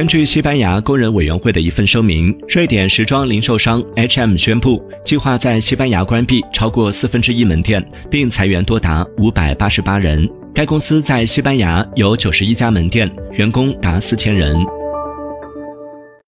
根据西班牙工人委员会的一份声明瑞典时装零售商 hm 宣布计划在西班牙关闭超过四分之一门店并裁员多达五百八十八人。该公司在西班牙有九十一家门店员工达四千人。